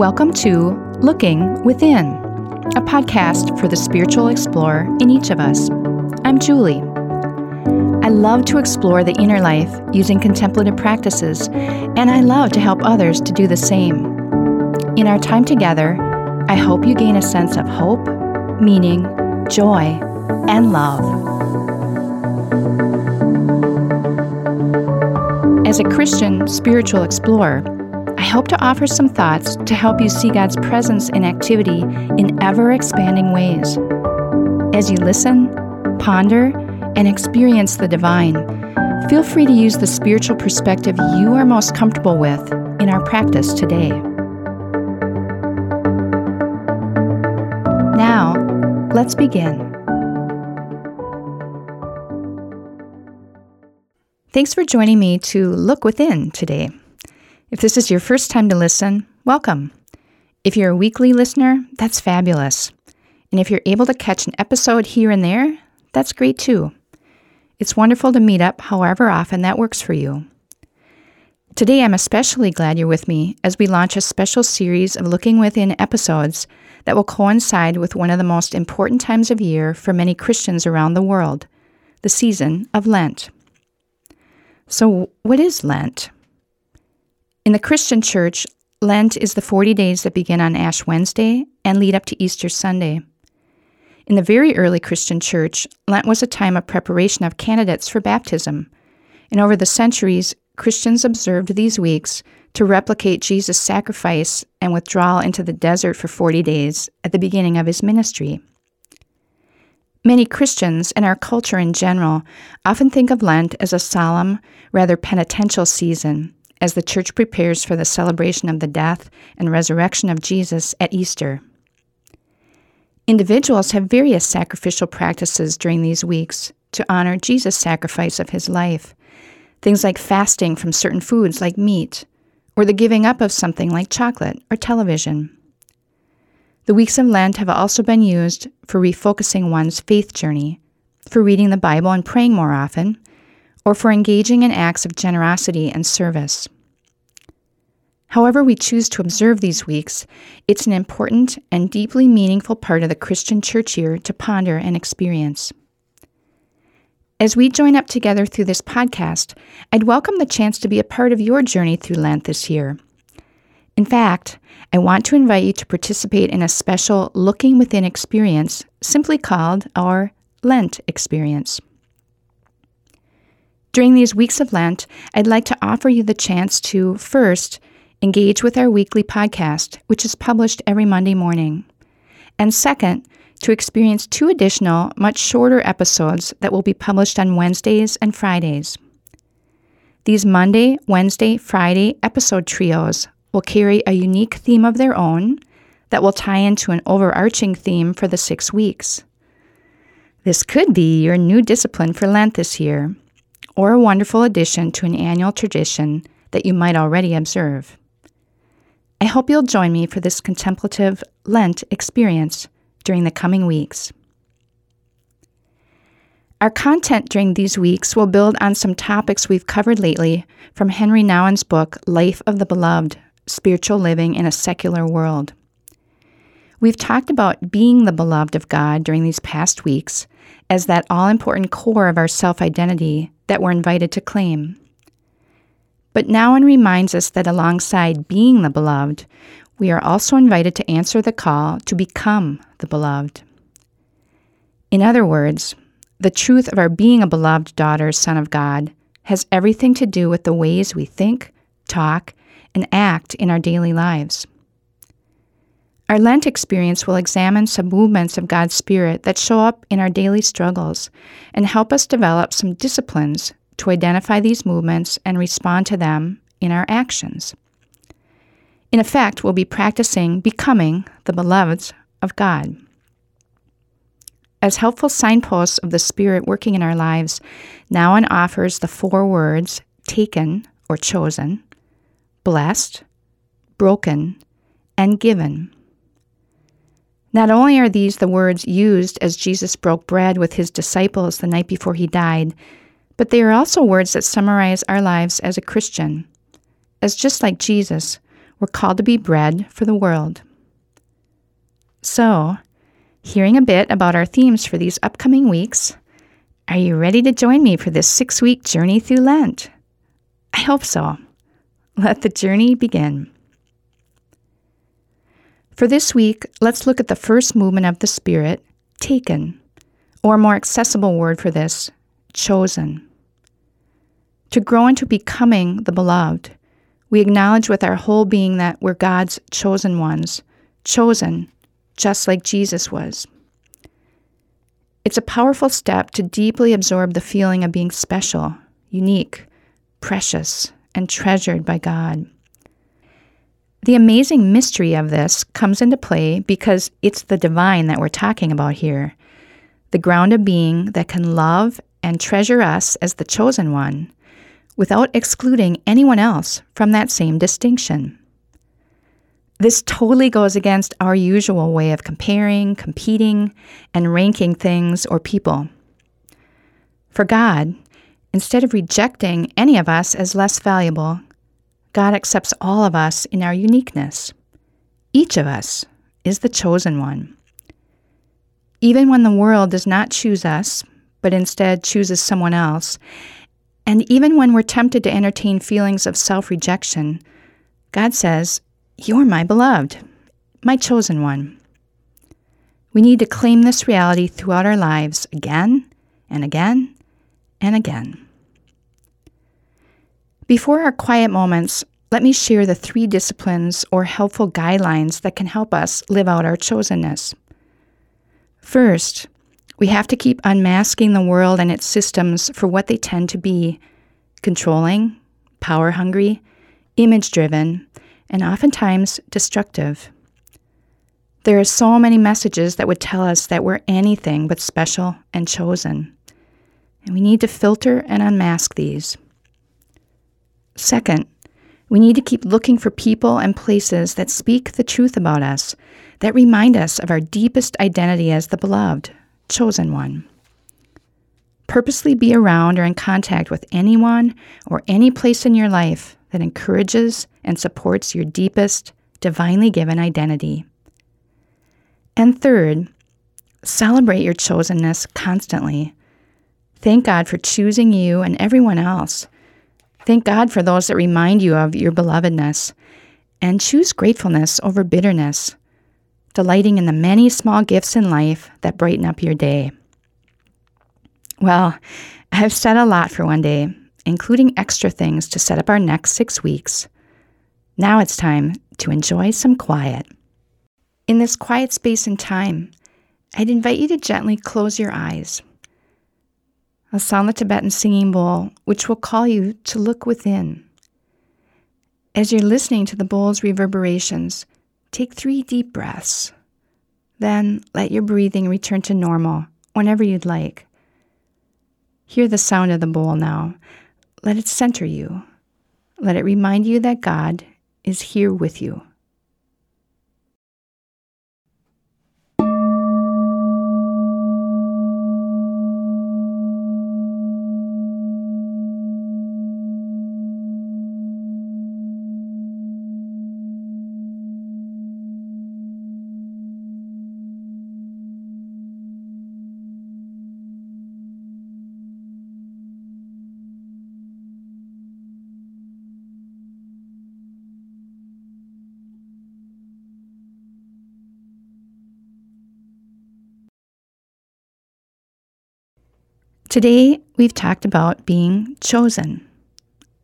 Welcome to Looking Within, a podcast for the spiritual explorer in each of us. I'm Julie. I love to explore the inner life using contemplative practices, and I love to help others to do the same. In our time together, I hope you gain a sense of hope, meaning, joy, and love. As a Christian spiritual explorer, I hope to offer some thoughts to help you see God's presence and activity in ever expanding ways. As you listen, ponder, and experience the divine, feel free to use the spiritual perspective you are most comfortable with in our practice today. Now, let's begin. Thanks for joining me to look within today. If this is your first time to listen, welcome. If you're a weekly listener, that's fabulous. And if you're able to catch an episode here and there, that's great too. It's wonderful to meet up however often that works for you. Today, I'm especially glad you're with me as we launch a special series of Looking Within episodes that will coincide with one of the most important times of year for many Christians around the world the season of Lent. So, what is Lent? In the Christian church, Lent is the 40 days that begin on Ash Wednesday and lead up to Easter Sunday. In the very early Christian church, Lent was a time of preparation of candidates for baptism. And over the centuries, Christians observed these weeks to replicate Jesus' sacrifice and withdrawal into the desert for 40 days at the beginning of his ministry. Many Christians and our culture in general often think of Lent as a solemn, rather penitential season as the church prepares for the celebration of the death and resurrection of Jesus at Easter. Individuals have various sacrificial practices during these weeks to honor Jesus' sacrifice of his life. Things like fasting from certain foods like meat, or the giving up of something like chocolate or television. The weeks of Lent have also been used for refocusing one's faith journey, for reading the Bible and praying more often, or for engaging in acts of generosity and service. However, we choose to observe these weeks, it's an important and deeply meaningful part of the Christian church year to ponder and experience. As we join up together through this podcast, I'd welcome the chance to be a part of your journey through Lent this year. In fact, I want to invite you to participate in a special Looking Within experience simply called our Lent Experience. During these weeks of Lent, I'd like to offer you the chance to, first, engage with our weekly podcast, which is published every Monday morning. And second, to experience two additional, much shorter episodes that will be published on Wednesdays and Fridays. These Monday, Wednesday, Friday episode trios will carry a unique theme of their own that will tie into an overarching theme for the six weeks. This could be your new discipline for Lent this year, or a wonderful addition to an annual tradition that you might already observe. I hope you'll join me for this contemplative Lent experience during the coming weeks. Our content during these weeks will build on some topics we've covered lately from Henri Nouwen's book, Life of the Beloved Spiritual Living in a Secular World. We've talked about being the beloved of God during these past weeks as that all important core of our self identity that we're invited to claim. But Nouwen reminds us that alongside being the beloved, we are also invited to answer the call to become the beloved. In other words, the truth of our being a beloved daughter, son of God, has everything to do with the ways we think, talk, and act in our daily lives. Our Lent experience will examine some movements of God's Spirit that show up in our daily struggles and help us develop some disciplines to identify these movements and respond to them in our actions. In effect, we'll be practicing becoming the beloveds of God. As helpful signposts of the Spirit working in our lives, Nouwen offers the four words taken or chosen, blessed, broken, and given. Not only are these the words used as Jesus broke bread with his disciples the night before he died, but they are also words that summarize our lives as a Christian. As just like Jesus, We're called to be bread for the world. So, hearing a bit about our themes for these upcoming weeks, are you ready to join me for this six week journey through Lent? I hope so. Let the journey begin. For this week, let's look at the first movement of the Spirit, taken, or a more accessible word for this, chosen. To grow into becoming the beloved, we acknowledge with our whole being that we're God's chosen ones, chosen just like Jesus was. It's a powerful step to deeply absorb the feeling of being special, unique, precious, and treasured by God. The amazing mystery of this comes into play because it's the divine that we're talking about here, the ground of being that can love and treasure us as the chosen one without excluding anyone else from that same distinction. This totally goes against our usual way of comparing, competing, and ranking things or people. For God, instead of rejecting any of us as less valuable, God accepts all of us in our uniqueness. Each of us is the chosen one. Even when the world does not choose us, but instead chooses someone else, and even when we're tempted to entertain feelings of self rejection, God says, you're my beloved, my chosen one. We need to claim this reality throughout our lives again and again and again. Before our quiet moments, let me share the three disciplines or helpful guidelines that can help us live out our chosenness. First, we have to keep unmasking the world and its systems for what they tend to be controlling, power hungry, image driven, and oftentimes destructive. There are so many messages that would tell us that we're anything but special and chosen, and we need to filter and unmask these. Second, we need to keep looking for people and places that speak the truth about us, that remind us of our deepest identity as the beloved, chosen one. Purposely be around or in contact with anyone or any place in your life that encourages and supports your deepest, divinely given identity. And third, celebrate your chosenness constantly. Thank God for choosing you and everyone else. Thank God for those that remind you of your belovedness. And choose gratefulness over bitterness, delighting in the many small gifts in life that brighten up your day. Well, I've said a lot for one day, including extra things to set up our next six weeks. Now it's time to enjoy some quiet. In this quiet space and time, I'd invite you to gently close your eyes. I'll sound the Tibetan singing bowl, which will call you to look within. As you're listening to the bowl's reverberations, take three deep breaths. Then let your breathing return to normal whenever you'd like. Hear the sound of the bowl now. Let it center you. Let it remind you that God is here with you. Today, we've talked about being chosen,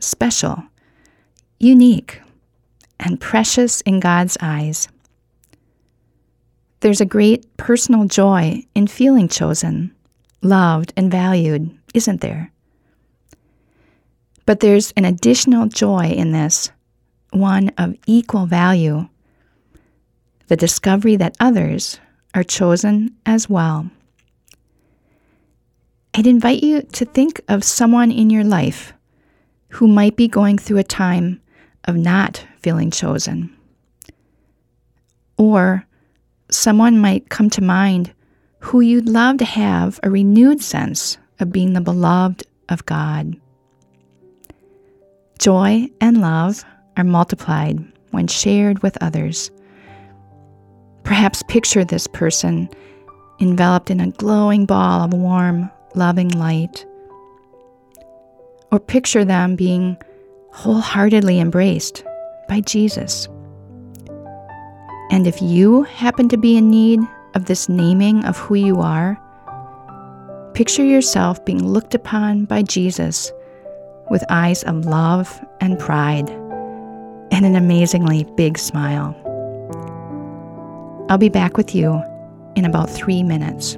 special, unique, and precious in God's eyes. There's a great personal joy in feeling chosen, loved, and valued, isn't there? But there's an additional joy in this, one of equal value the discovery that others are chosen as well. I'd invite you to think of someone in your life who might be going through a time of not feeling chosen. Or someone might come to mind who you'd love to have a renewed sense of being the beloved of God. Joy and love are multiplied when shared with others. Perhaps picture this person enveloped in a glowing ball of warm, loving light. Or picture them being wholeheartedly embraced by Jesus. And if you happen to be in need of this naming of who you are, picture yourself being looked upon by Jesus with eyes of love and pride and an amazingly big smile. I'll be back with you in about three minutes.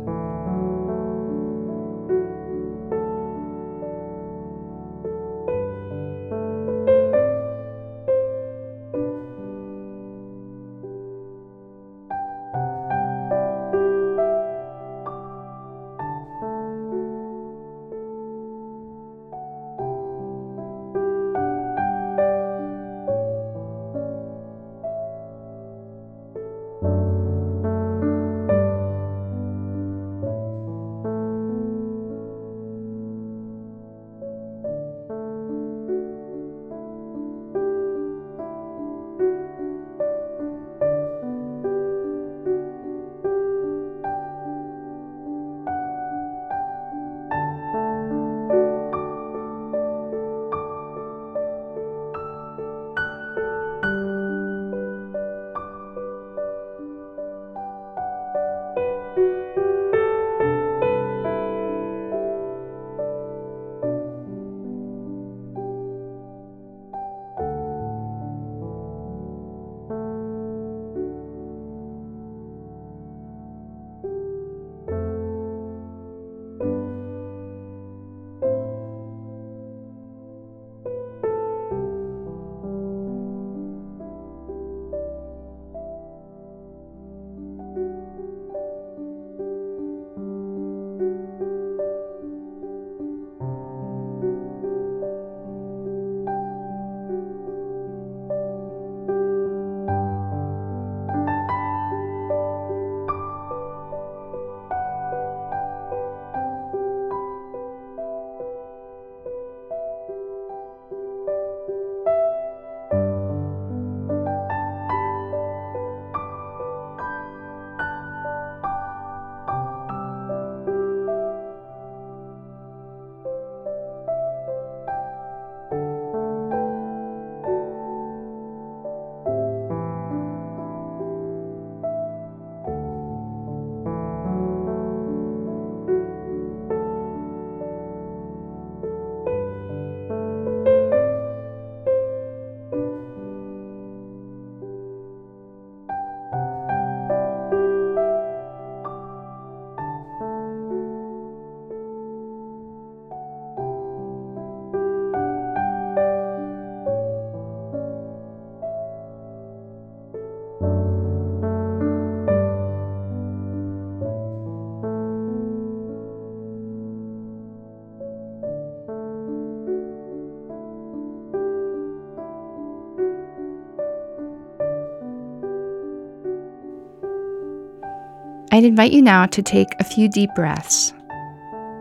I'd invite you now to take a few deep breaths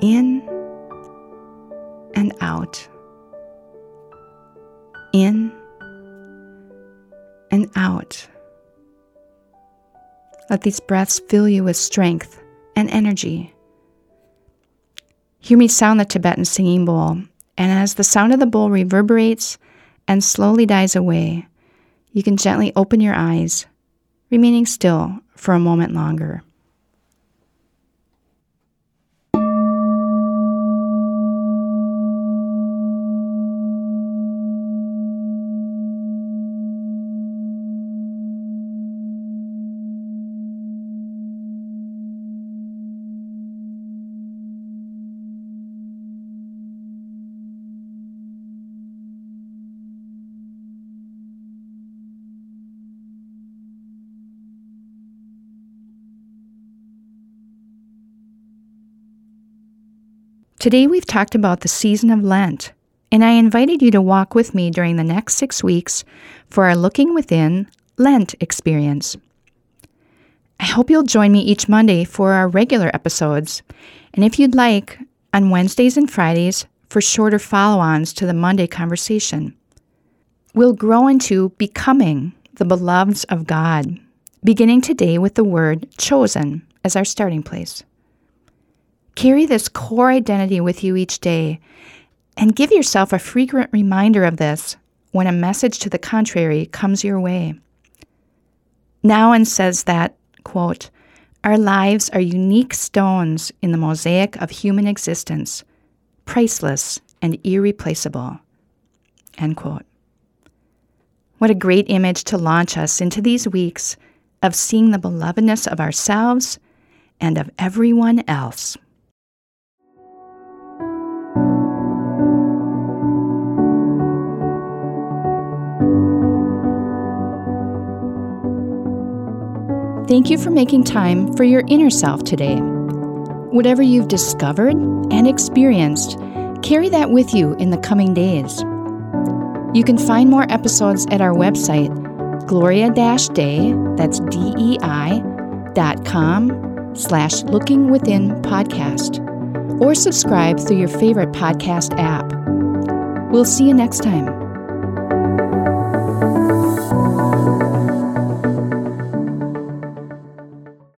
in and out. In and out. Let these breaths fill you with strength and energy. Hear me sound the Tibetan singing bowl, and as the sound of the bowl reverberates and slowly dies away, you can gently open your eyes, remaining still for a moment longer. Today we've talked about the season of Lent, and I invited you to walk with me during the next six weeks for our Looking Within Lent experience. I hope you'll join me each Monday for our regular episodes, and if you'd like, on Wednesdays and Fridays for shorter follow ons to the Monday conversation. We'll grow into becoming the beloveds of God, beginning today with the word chosen as our starting place. Carry this core identity with you each day and give yourself a frequent reminder of this when a message to the contrary comes your way. Nouwen says that, quote, our lives are unique stones in the mosaic of human existence, priceless and irreplaceable. End quote. What a great image to launch us into these weeks of seeing the belovedness of ourselves and of everyone else. Thank you for making time for your inner self today. Whatever you've discovered and experienced, carry that with you in the coming days. You can find more episodes at our website, gloria dei, that's D-E-I, dot com slash looking within podcast, or subscribe through your favorite podcast app. We'll see you next time.